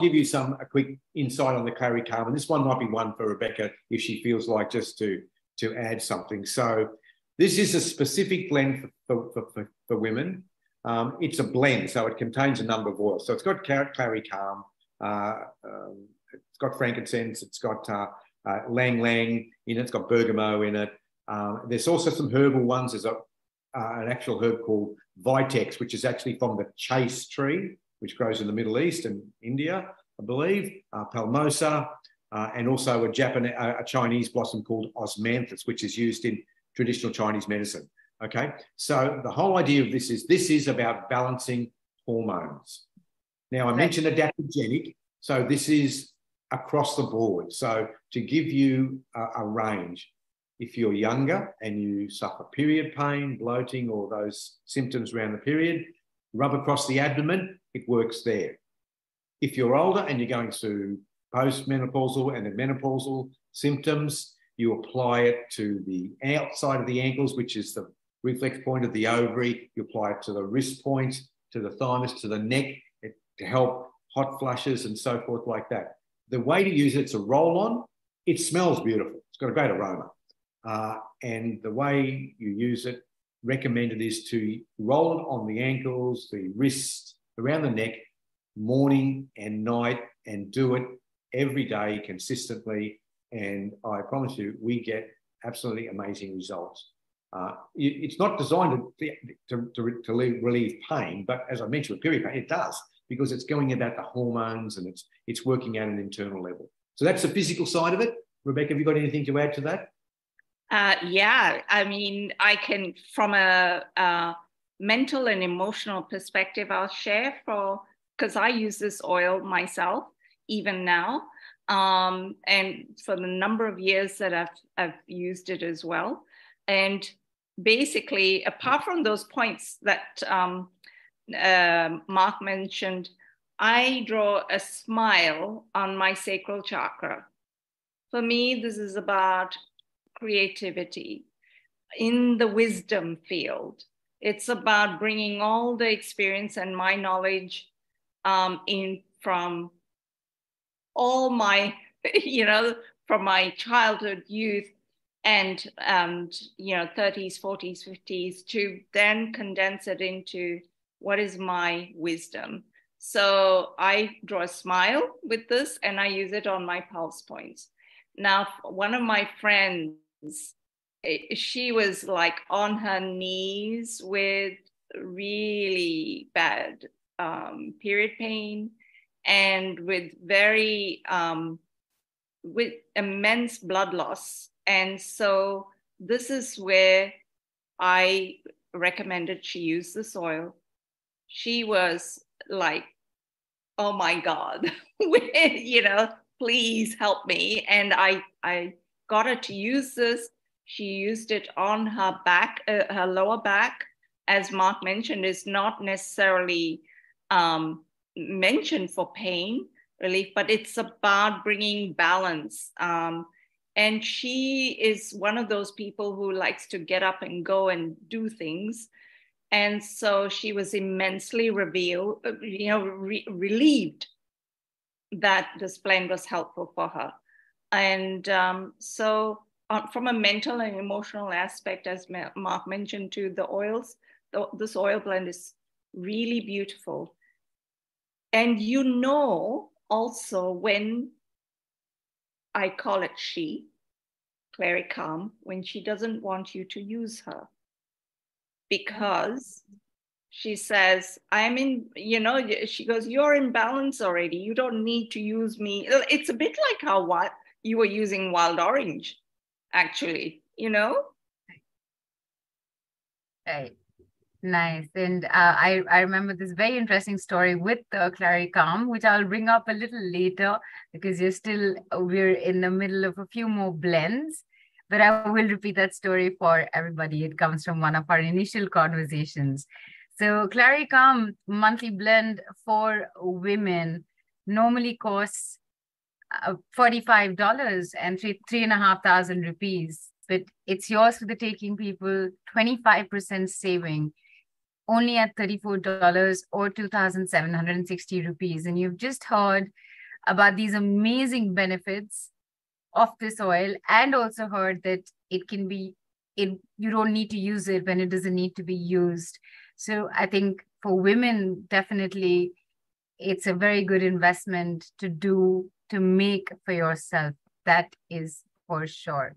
give you some a quick insight on the Clary Calm, and this one might be one for Rebecca if she feels like just to to add something. So this is a specific blend for, for, for, for women. Um, it's a blend, so it contains a number of oils. So it's got Clary Calm, uh, um, it's got frankincense, it's got uh, uh, Ylang Ylang in it, it's got bergamot in it. Um, there's also some herbal ones. There's a, uh, an actual herb called Vitex, which is actually from the chaste tree, which grows in the Middle East and India, I believe, uh, Palmarosa, uh, and also a, Japanese, a Chinese blossom called Osmanthus, which is used in traditional Chinese medicine. Okay, so the whole idea of this is this is about balancing hormones. Now, I mentioned adaptogenic, so this is across the board. So to give you a, a range, if you're younger and you suffer period pain, bloating, or those symptoms around the period, rub across the abdomen, it works there. If you're older and you're going through postmenopausal and the menopausal symptoms, you apply it to the outside of the ankles, which is the reflex point of the ovary. You apply it to the wrist point, to the thymus, to the neck it, to help hot flushes and so forth like that. The way to use it, it's a roll on. It smells beautiful. It's got a great aroma. Uh, and the way you use it, recommended is to roll it on the ankles, the wrists, around the neck, morning and night, and do it every day consistently. And I promise you, we get absolutely amazing results. Uh, it's not designed to, to, to, to, relieve pain, but as I mentioned with period pain, it does because it's going about the hormones and it's, it's working at an internal level. So that's the physical side of it. Rebecca, have you got anything to add to that? Uh, yeah, I mean, I can, from a, a mental and emotional perspective, I'll share for, because I use this oil myself, even now. Um, and for the number of years that I've, I've used it as well. And basically, apart from those points that um, uh, Mark mentioned, I draw a smile on my sacral chakra. For me, this is about creativity in the wisdom field. It's about bringing all the experience and my knowledge um, in from all my, you know, from my childhood, youth, and um, you know, 30s, 40s, 50s, to then condense it into what is my wisdom. So I draw a smile with this, and I use it on my pulse points. Now, one of my friends it, she was like on her knees with really bad um, period pain and with very um, with immense blood loss and so this is where i recommended she use this oil she was like oh my god you know please help me and i i got her to use this. She used it on her back, uh, her lower back, as Mark mentioned, is not necessarily um, mentioned for pain relief, but it's about bringing balance. Um, and she is one of those people who likes to get up and go and do things. And so she was immensely revealed, uh, you know, re- relieved that this blend was helpful for her. And um, so, uh, from a mental and emotional aspect, as Mark mentioned, too, the oils, the, this oil blend is really beautiful. And you know also when I call it she, Clary Calm, when she doesn't want you to use her. Because she says, I'm in, you know, she goes, You're in balance already. You don't need to use me. It's a bit like how what you were using wild orange, actually, you know? Right. Nice. And uh, I, I remember this very interesting story with the Clary Calm, which I'll bring up a little later because you're still, we're in the middle of a few more blends. But I will repeat that story for everybody. It comes from one of our initial conversations. So, Clary Calm monthly blend for women normally costs uh, $45 and three, three and a half thousand rupees, but it's yours for the taking people, 25% saving only at $34 or 2,760 rupees. And you've just heard about these amazing benefits of this oil and also heard that it can be it you don't need to use it when it doesn't need to be used so i think for women definitely it's a very good investment to do to make for yourself. That is for sure